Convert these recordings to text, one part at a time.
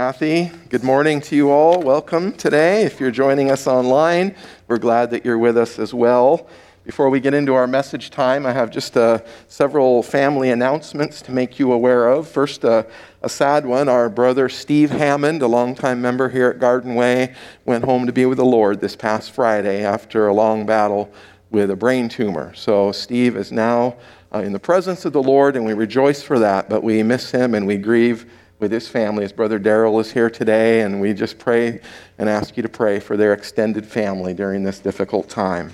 Kathy, good morning to you all. Welcome today. If you're joining us online, we're glad that you're with us as well. Before we get into our message time, I have just uh, several family announcements to make you aware of. First, uh, a sad one. Our brother Steve Hammond, a longtime member here at Garden Way, went home to be with the Lord this past Friday after a long battle with a brain tumor. So, Steve is now uh, in the presence of the Lord, and we rejoice for that, but we miss him and we grieve with his family. His brother Daryl is here today, and we just pray and ask you to pray for their extended family during this difficult time.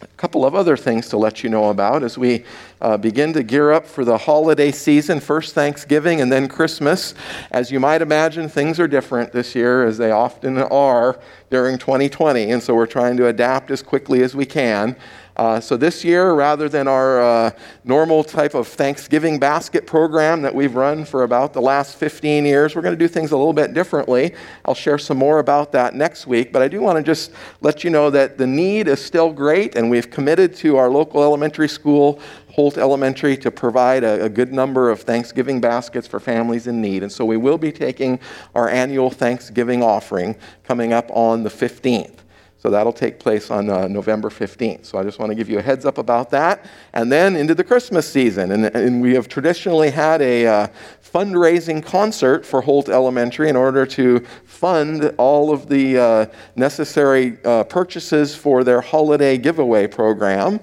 A couple of other things to let you know about as we uh, begin to gear up for the holiday season first Thanksgiving and then Christmas. As you might imagine, things are different this year, as they often are during 2020, and so we're trying to adapt as quickly as we can. Uh, so this year, rather than our uh, normal type of Thanksgiving basket program that we've run for about the last 15 years, we're going to do things a little bit differently. I'll share some more about that next week, but I do want to just let you know that the need is still great, and we've committed to our local elementary school Holt Elementary to provide a, a, good number of Thanksgiving baskets for families in need. And so we will be taking our annual Thanksgiving offering coming up on the 15th. So that'll take place on uh, November 15th. So I just want to give you a heads up about that. And then into the Christmas season. And, and we have traditionally had a uh, fundraising concert for Holt Elementary in order to fund all of the uh, necessary uh, purchases for their holiday giveaway program.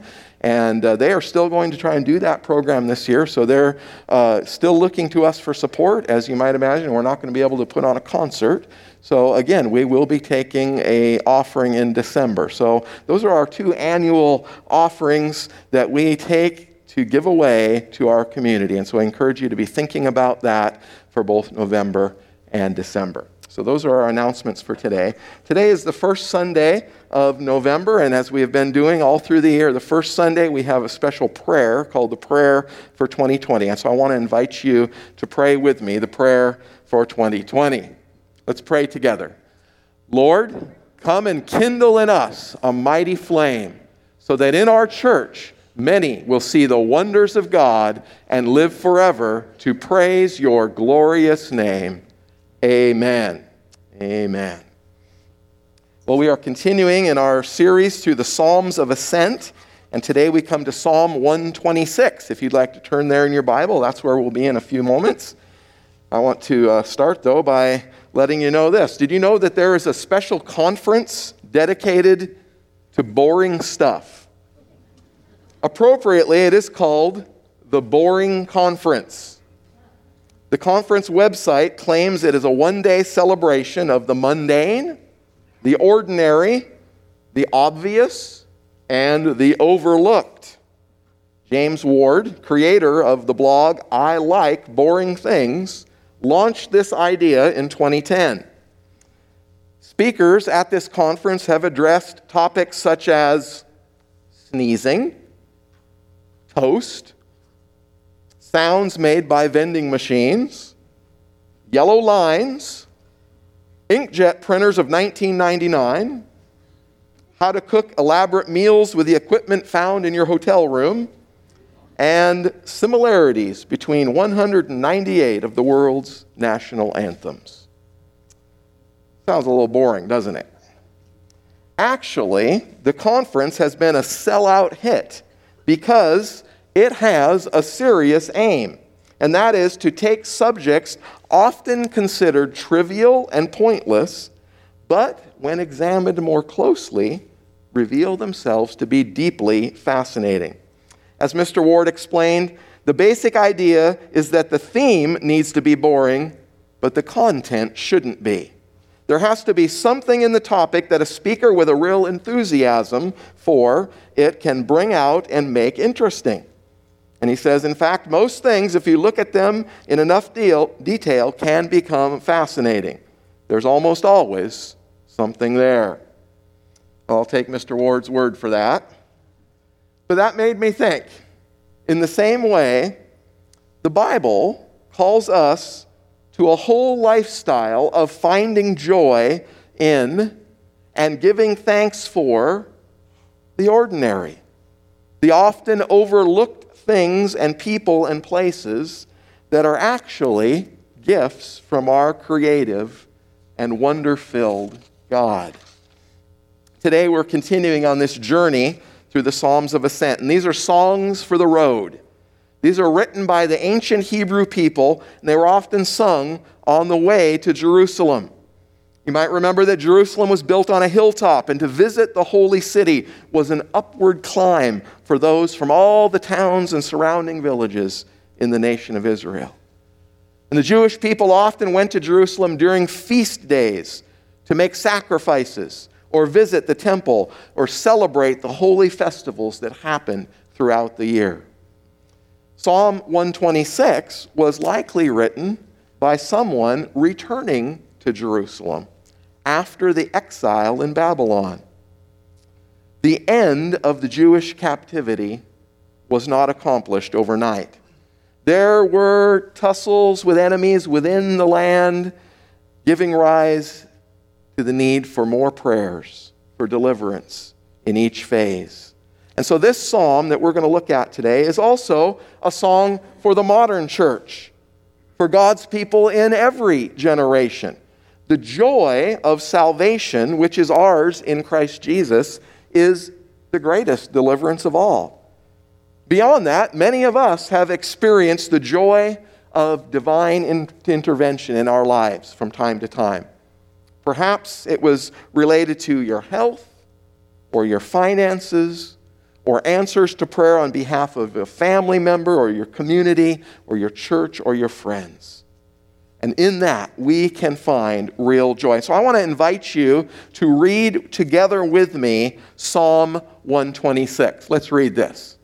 And uh, they are still going to try and do that program this year. So they're uh, still looking to us for support. As you might imagine, we're not going to be able to put on a concert. So again, we will be taking a offering in December. So those are our two annual offerings that we take to give away to our community. And so I encourage you to be thinking about that for both November and December. So those are our announcements for today. Today is the first Sunday of November, and as we have been doing all through the year, the first Sunday we have a special prayer called the Prayer for 2020. And so I want to invite you to pray with me the prayer for 2020. Let's pray together. Lord, come and kindle in us a mighty flame, so that in our church many will see the wonders of God and live forever to praise your glorious name. Amen. Amen. Well, we are continuing in our series through the Psalms of Ascent, and today we come to Psalm 126. If you'd like to turn there in your Bible, that's where we'll be in a few moments. I want to uh, start, though, by letting you know this. Did you know that there is a special conference dedicated to boring stuff? Appropriately, it is called the Boring Conference. The conference website claims it is a one day celebration of the mundane, the ordinary, the obvious, and the overlooked. James Ward, creator of the blog I Like Boring Things, launched this idea in 2010. Speakers at this conference have addressed topics such as sneezing, toast, sounds made by vending machines, yellow lines, inkjet printers of 1999, how to cook elaborate meals with the equipment found in your hotel room, and similarities between 198 of the world's national anthems. Sounds a little boring, doesn't it? Actually, the conference has been a sellout hit because it has a serious aim, and that is to take subjects often considered trivial and pointless, but when examined more closely, reveal themselves to be deeply fascinating. As Mr. Ward explained, the basic idea is that the theme needs to be boring, but the content shouldn't be. There has to be something in the topic that a speaker with a real enthusiasm for it can bring out and make interesting. And he says, in fact, most things, if you look at them in enough deal, detail, can become fascinating. There's almost always something there. I'll take Mr. Ward's word for that. But that made me think. In the same way, the Bible calls us to a whole lifestyle of finding joy in and giving thanks for the ordinary, the often overlooked things and people and places that are actually gifts from our creative and wonder filled God. Today, we're continuing on this journey through the Psalms of Ascent, and these are songs for the road. These are written by the ancient Hebrew people, and they were often sung on the way to Jerusalem. You might remember that Jerusalem was built on a hilltop, and to visit the holy city was an upward climb for those from all the towns and surrounding villages in the nation of Israel. And the Jewish people often went to Jerusalem during feast days to make sacrifices or visit the temple or celebrate the holy festivals that happened throughout the year. Psalm 126 was likely written by someone returning to Jerusalem after the exile in Babylon. The end of the Jewish captivity was not accomplished overnight. There were tussles with enemies within the land, giving rise to the need for more prayers for deliverance in each phase. And so, this psalm that we're going to look at today is also a song for the modern church, for God's people in every generation. The joy of salvation, which is ours in Christ Jesus, is the greatest deliverance of all. Beyond that, many of us have experienced the joy of divine in- intervention in our lives from time to time. Perhaps it was related to your health or your finances or answers to prayer on behalf of a family member or your community or your church or your friends. And in that, we can find real joy. So I want to invite you to read together with me Psalm 126. Let's read this.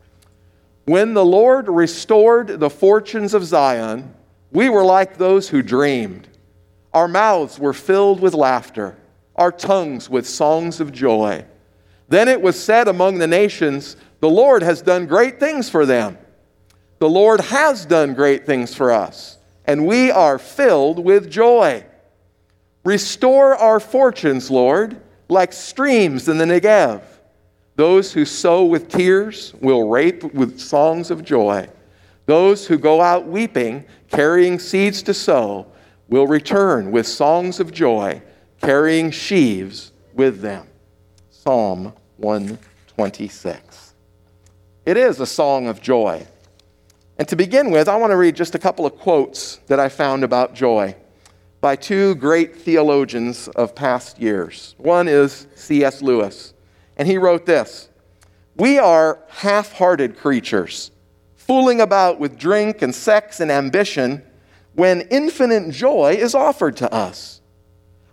When the Lord restored the fortunes of Zion, we were like those who dreamed. Our mouths were filled with laughter, our tongues with songs of joy. Then it was said among the nations, The Lord has done great things for them. The Lord has done great things for us and we are filled with joy. Restore our fortunes, Lord, like streams in the Negev. Those who sow with tears will reap with songs of joy. Those who go out weeping, carrying seeds to sow, will return with songs of joy, carrying sheaves with them. Psalm 126. It is a song of joy. And to begin with, I want to read just a couple of quotes that I found about joy by two great theologians of past years. One is C.S. Lewis, and he wrote this We are half hearted creatures, fooling about with drink and sex and ambition when infinite joy is offered to us.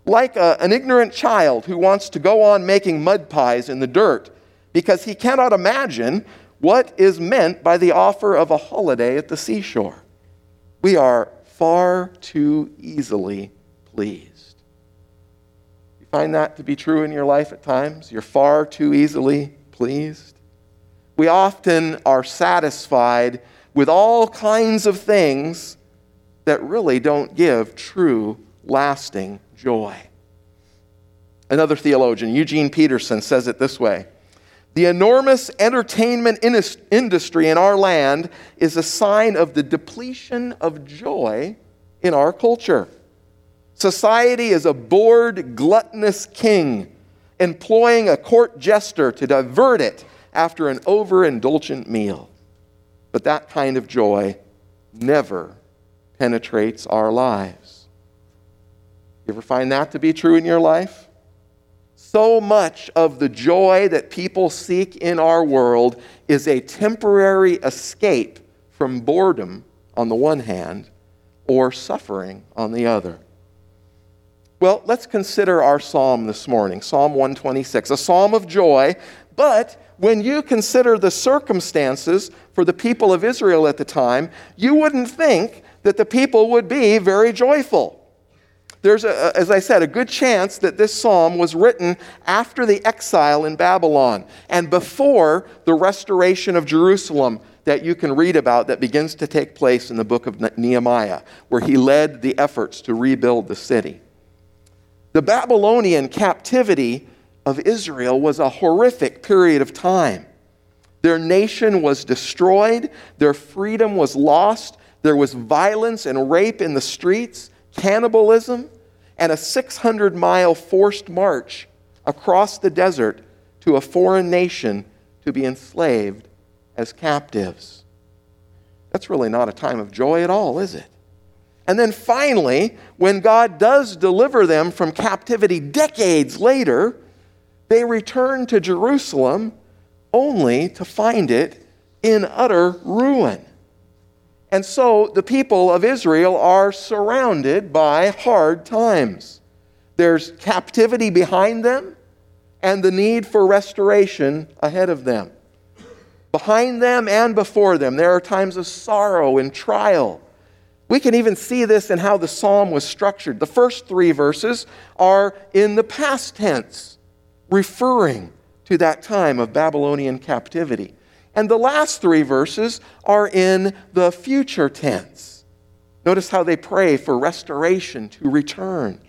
Like a, an ignorant child who wants to go on making mud pies in the dirt because he cannot imagine what is meant by the offer of a holiday at the seashore. We are far too easily pleased. You find that to be true in your life at times? You're far too easily pleased? We often are satisfied with all kinds of things that really don't give true, lasting joy. Another theologian, Eugene Peterson, says it this way the enormous entertainment industry in our land is a sign of the depletion of joy in our culture. Society is a bored, gluttonous king employing a court jester to divert it after an overindulgent meal. But that kind of joy never penetrates our lives. You ever find that to be true in your life? So much of the joy that people seek in our world is a temporary escape from boredom on the one hand or suffering on the other. Well, let's consider our psalm this morning, Psalm 126, a psalm of joy. But when you consider the circumstances for the people of Israel at the time, you wouldn't think that the people would be very joyful there's, a, as I said, a good chance that this psalm was written after the exile in Babylon and before the restoration of Jerusalem that you can read about that begins to take place in the book of Nehemiah, where he led the efforts to rebuild the city. The Babylonian captivity of Israel was a horrific period of time. Their nation was destroyed, their freedom was lost, there was violence and rape in the streets, cannibalism, and a 600 mile forced march across the desert to a foreign nation to be enslaved as captives. That's really not a time of joy at all, is it? And then finally, when God does deliver them from captivity decades later, they return to Jerusalem only to find it in utter ruin. And so the people of Israel are surrounded by hard times. There's captivity behind them and the need for restoration ahead of them. Behind them and before them, there are times of sorrow and trial we can even see this in how the psalm was structured. The first three verses are in the past tense, referring to that time of Babylonian captivity. And the last three verses are in the future tense. Notice how they pray for restoration to return.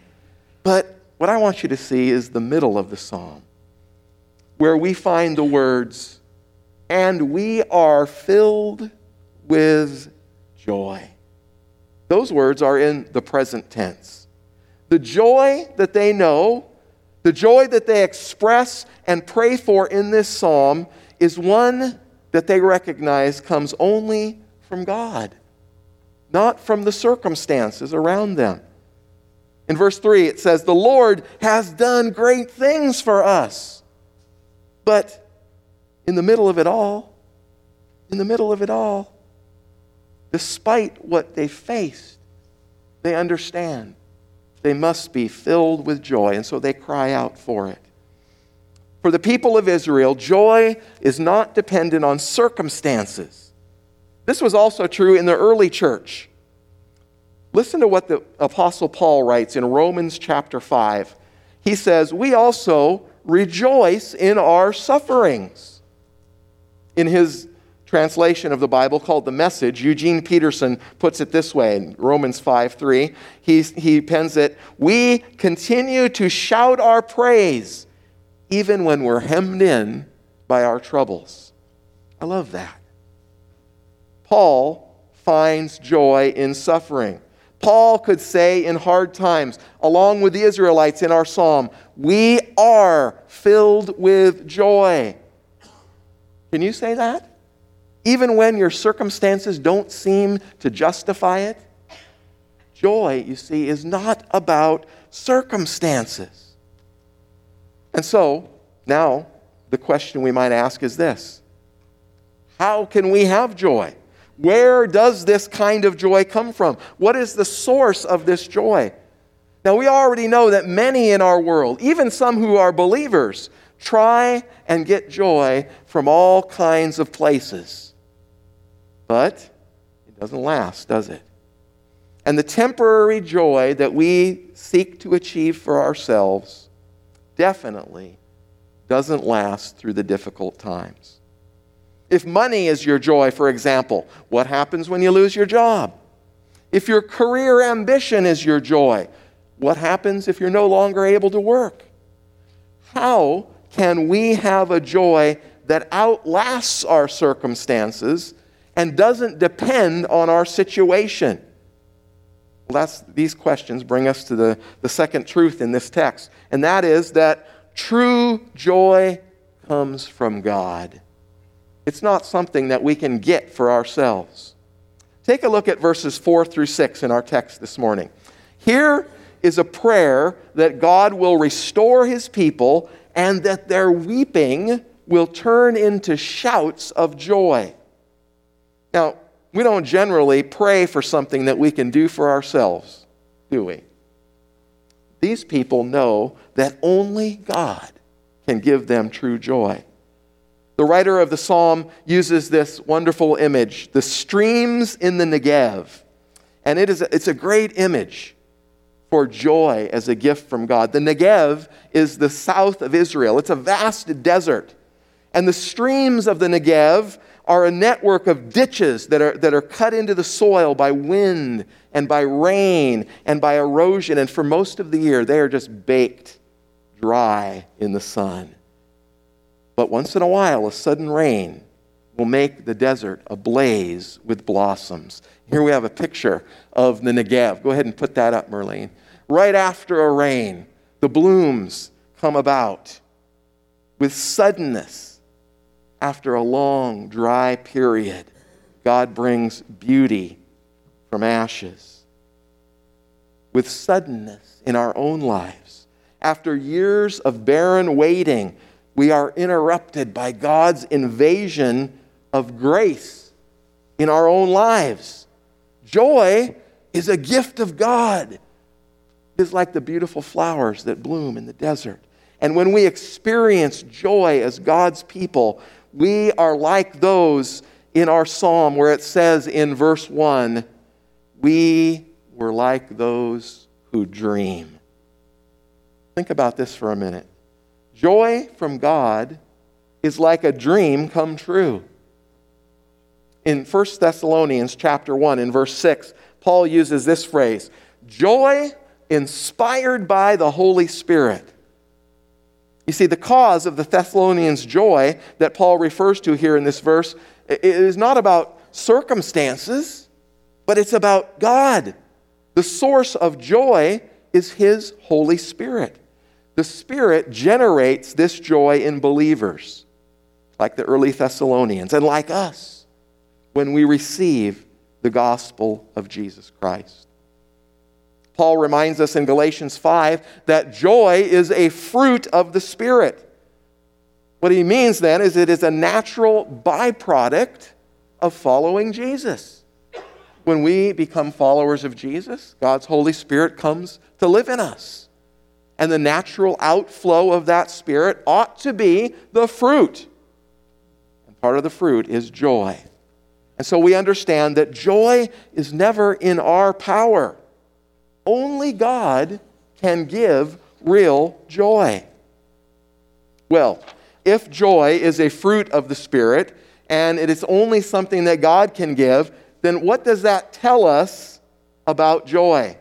But what I want you to see is the middle of the psalm, where we find the words, and we are filled with joy. Those words are in the present tense. The joy that they know, the joy that they express and pray for in this psalm is one that they recognize comes only from God, not from the circumstances around them. In verse 3, it says, The Lord has done great things for us. But in the middle of it all, in the middle of it all, despite what they faced, they understand they must be filled with joy, and so they cry out for it. For the people of Israel, joy is not dependent on circumstances. This was also true in the early church. Listen to what the Apostle Paul writes in Romans chapter 5. He says, We also rejoice in our sufferings. In his translation of the Bible called the Message, Eugene Peterson puts it this way in Romans 5 3. He, he pens it, We continue to shout our praise even when we're hemmed in by our troubles. I love that. Paul finds joy in suffering. Paul could say in hard times, along with the Israelites in our psalm, We are filled with joy. Can you say that? even when your circumstances don't seem to justify it. Joy, you see, is not about circumstances. And so, now, the question we might ask is this How can we have joy? Where does this kind of joy come from? What is the source of this joy? Now, we already know that many in our world, even some who are believers, try and get joy from all kinds of places. But it doesn't last, does it? And the temporary joy that we seek to achieve for ourselves definitely doesn't last through the difficult times. If money is your joy, for example, what happens when you lose your job? If your career ambition is your joy, what happens if you're no longer able to work? How can we have a joy that outlasts our circumstances and doesn't depend on our situation? Well, that's, these questions bring us to the, the second truth in this text, and that is that true joy comes from God. It's not something that we can get for ourselves. Take a look at verses 4 through 6 in our text this morning. Here is a prayer that God will restore his people and that their weeping will turn into shouts of joy. Now, we don't generally pray for something that we can do for ourselves, do we? These people know that only God can give them true joy. The writer of the psalm uses this wonderful image the streams in the Negev. And it is it's a great image for joy as a gift from God. The Negev is the south of Israel, it's a vast desert. And the streams of the Negev are a network of ditches that are, that are cut into the soil by wind and by rain and by erosion. And for most of the year, they are just baked dry in the sun. But once in a while, a sudden rain will make the desert ablaze with blossoms. Here we have a picture of the Negev. Go ahead and put that up, Merlene. Right after a rain, the blooms come about with suddenness. After a long, dry period, God brings beauty from ashes. With suddenness in our own lives, after years of barren waiting, we are interrupted by God's invasion of grace in our own lives. Joy is a gift of God. It is like the beautiful flowers that bloom in the desert. And when we experience joy as God's people, we are like those in our psalm where it says in verse 1 we were like those who dream. Think about this for a minute. Joy from God is like a dream come true in 1 Thessalonians chapter 1 in verse 6, Paul uses this phrase, joy inspired by the Holy Spirit. You see, the cause of the Thessalonians' joy that Paul refers to here in this verse is not about circumstances, but it's about God. The source of joy is His Holy Spirit. The Spirit generates this joy in believers, like the early Thessalonians, and like us when we receive the gospel of Jesus Christ. Paul reminds us in Galatians 5 that joy is a fruit of the Spirit. What he means then is it is a natural byproduct of following Jesus. When we become followers of Jesus, God's Holy Spirit comes to live in us. And the natural outflow of that Spirit ought to be the fruit. And part of the fruit is joy. And so we understand that joy is never in our power. Only God can give real joy. Well, if joy is a fruit of the Spirit and it is only something that God can give, then what does that tell us about joy?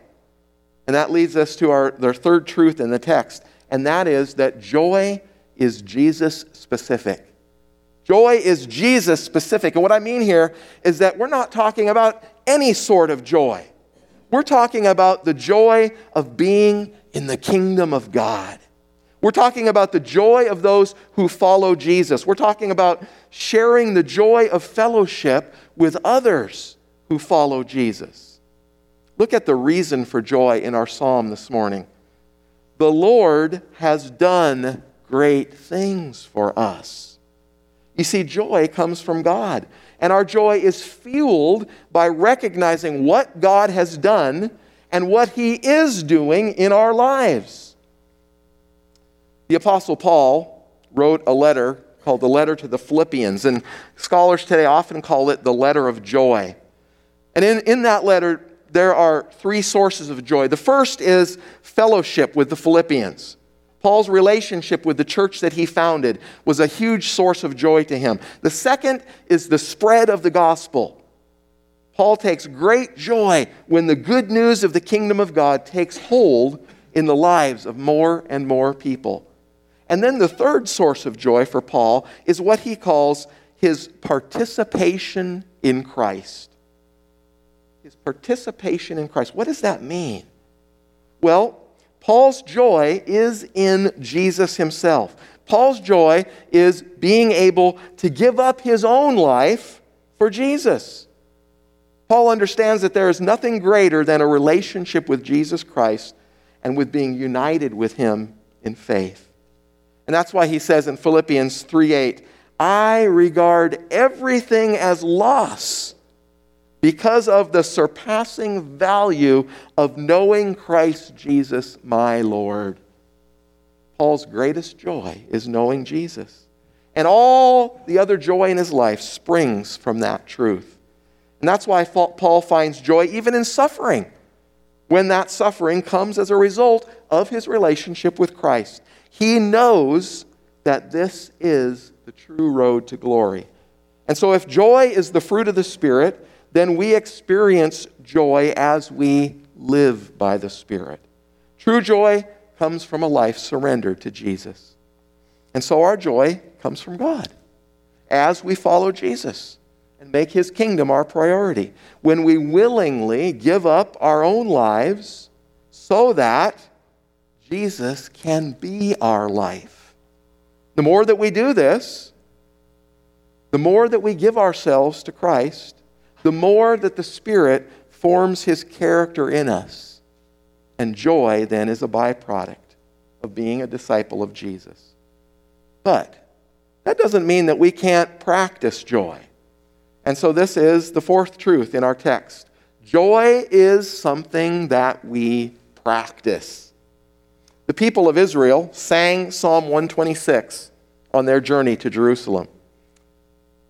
And that leads us to our, our third truth in the text, and that is that joy is Jesus specific. Joy is Jesus specific. And what I mean here is that we're not talking about any sort of joy. We're talking about the joy of being in the kingdom of God. We're talking about the joy of those who follow Jesus. We're talking about sharing the joy of fellowship with others who follow Jesus. Look at the reason for joy in our psalm this morning. The Lord has done great things for us. You see, joy comes from God. And our joy is fueled by recognizing what God has done and what He is doing in our lives. The Apostle Paul wrote a letter called the Letter to the Philippians, and scholars today often call it the letter of joy. And in, in that letter, there are three sources of joy. The first is fellowship with the Philippians. Paul's relationship with the church that he founded was a huge source of joy to him. The second is the spread of the gospel. Paul takes great joy when the good news of the kingdom of God takes hold in the lives of more and more people. And then the third source of joy for Paul is what he calls his participation in Christ. His participation in Christ. What does that mean? Well, Paul's joy is in Jesus himself. Paul's joy is being able to give up his own life for Jesus. Paul understands that there is nothing greater than a relationship with Jesus Christ and with being united with him in faith. And that's why he says in Philippians 3:8, I regard everything as loss because of the surpassing value of knowing Christ Jesus, my Lord. Paul's greatest joy is knowing Jesus. And all the other joy in his life springs from that truth. And that's why Paul finds joy even in suffering, when that suffering comes as a result of his relationship with Christ. He knows that this is the true road to glory. And so, if joy is the fruit of the Spirit, then we experience joy as we live by the Spirit. True joy comes from a life surrendered to Jesus. And so our joy comes from God as we follow Jesus. and make His kingdom our priority. When we willingly give up our own lives so that Jesus can be our life. The more that we do this, the more that we give ourselves to Christ, the more that the Spirit forms His character in us. And joy then is a byproduct of being a disciple of Jesus. But that doesn't mean that we can't practice joy. And so, this is the fourth truth in our text joy is something that we practice. The people of Israel sang Psalm 126 on their journey to Jerusalem.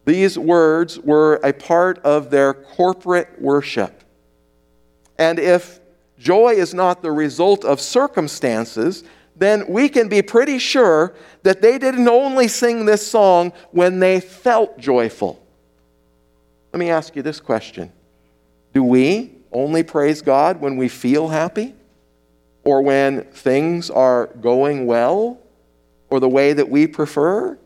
These words were a part of their corporate worship. And if joy is not the result of circumstances, then we can be pretty sure that they didn't only sing this song when they felt joyful. Let me ask you this question Do we only praise God when we feel happy? Or when things are going well? Or the way that we prefer?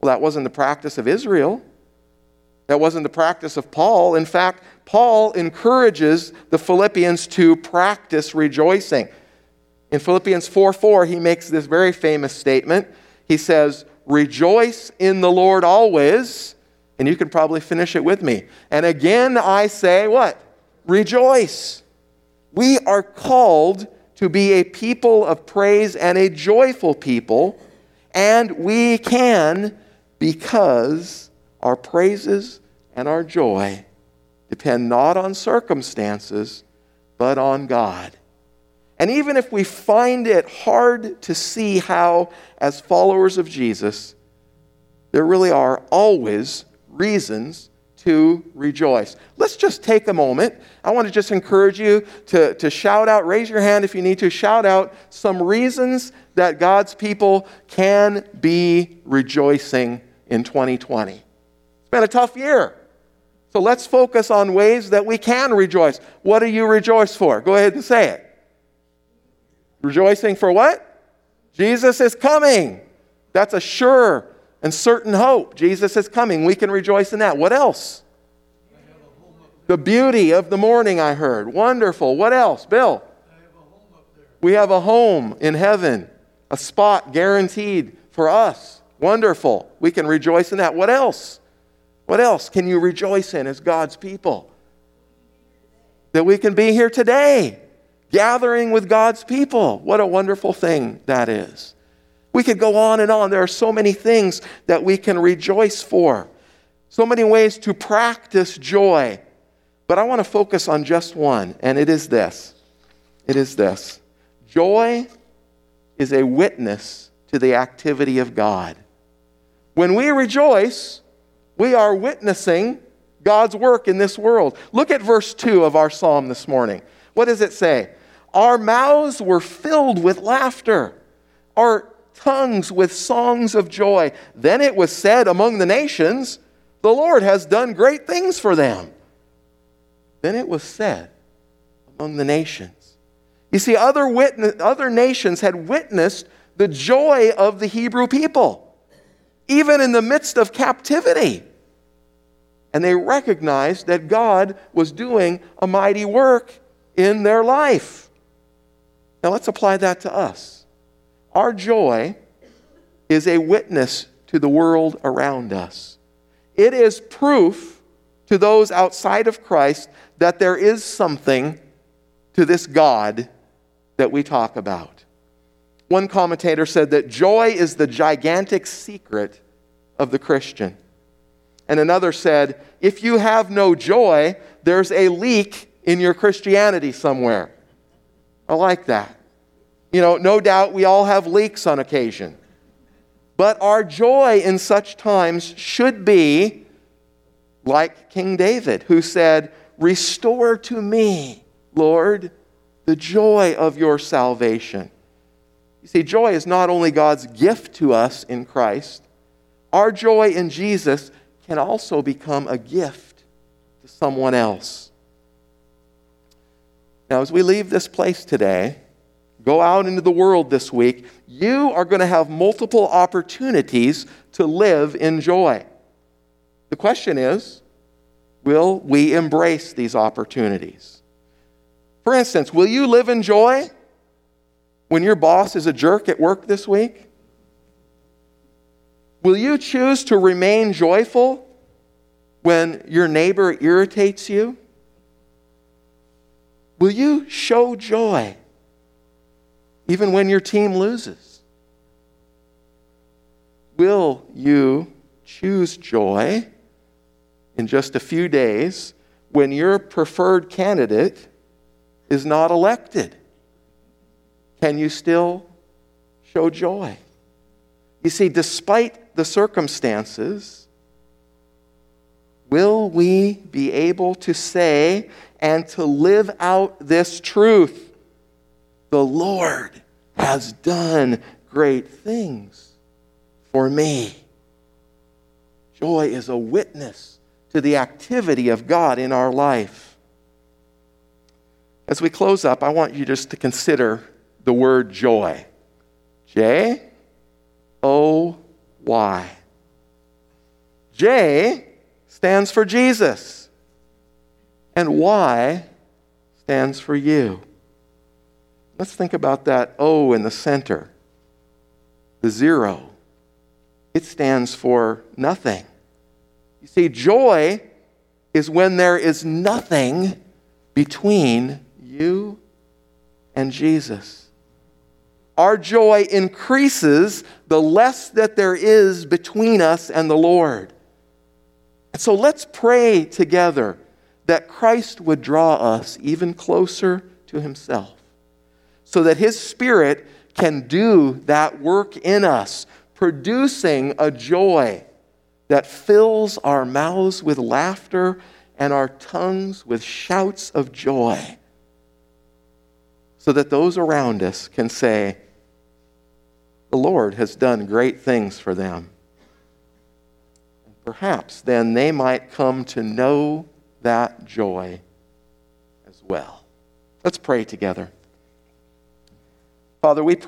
Well, that wasn't the practice of Israel. That wasn't the practice of Paul. In fact, Paul encourages the Philippians to practice rejoicing. In Philippians 4 4, he makes this very famous statement. He says, Rejoice in the Lord always. And you can probably finish it with me. And again, I say, what? Rejoice. We are called to be a people of praise and a joyful people, and we can because our praises and our joy depend not on circumstances, but on God. And even if we find it hard to see how, as followers of Jesus, there really are always reasons to rejoice. Let's just take a moment. I want to just encourage you to, to shout out, raise your hand if you need to, shout out some reasons that God's people can be rejoicing in 2020. It's been a tough year. So let's focus on ways that we can rejoice. What do you rejoice for? Go ahead and say it. Rejoicing for what? Jesus is coming. That's a sure and certain hope. Jesus is coming. We can rejoice in that. What else? The beauty of the morning, I heard. Wonderful. What else? Bill? Have a home up there. we have a home in heaven, a spot guaranteed for us. Wonderful. We can rejoice in that. What else? What else can you rejoice in as God's people? That we can be here today, gathering with God's people. What a wonderful thing that is. We could go on and on. There are so many things that we can rejoice for, so many ways to practice joy. But I want to focus on just one, and it is this. It is this. Joy is a witness to the activity of God. When we rejoice, we are witnessing God's work in this world. Look at verse 2 of our psalm this morning. What does it say? Our mouths were filled with laughter, our tongues with songs of joy. Then it was said among the nations, The Lord has done great things for them. Then it was said among the nations. You see, other, witness, other nations had witnessed the joy of the Hebrew people even in the midst of captivity. And they recognized that God was doing a mighty work in their life. Now let's apply that to us. Our joy is a witness to the world around us, it is proof to those outside of Christ that there is something to this God that we talk about. One commentator said that joy is the gigantic secret of the Christian. And another said, if you have no joy, there's a leak in your Christianity somewhere. I like that. You know, no doubt we all have leaks on occasion. But our joy in such times should be like King David, who said, Restore to me, Lord, the joy of your salvation. You see, joy is not only God's gift to us in Christ, our joy in Jesus can also become a gift to someone else. Now, as we leave this place today, go out into the world this week, you are going to have multiple opportunities to live in joy. The question is will we embrace these opportunities? For instance, will you live in joy when your boss is a jerk at work this week? Will you choose to remain joyful when your neighbor irritates you? Will you show joy even when your team loses? Will you choose joy in just a few days when your preferred candidate is not elected? Can you still show joy? You see, despite the circumstances, will we be able to say and to live out this truth? The Lord has done great things for me. Joy is a witness to the activity of God in our life. As we close up, I want you just to consider the word joy. J O Y. J stands for Jesus, and Y stands for you. Let's think about that O in the center, the zero. It stands for nothing. You see, joy is when there is nothing between you and Jesus. Our joy increases the less that there is between us and the Lord. And so let's pray together that Christ would draw us even closer to Himself so that His Spirit can do that work in us, producing a joy that fills our mouths with laughter and our tongues with shouts of joy, so that those around us can say, The Lord has done great things for them. Perhaps then they might come to know that joy as well. Let's pray together. Father, we pray.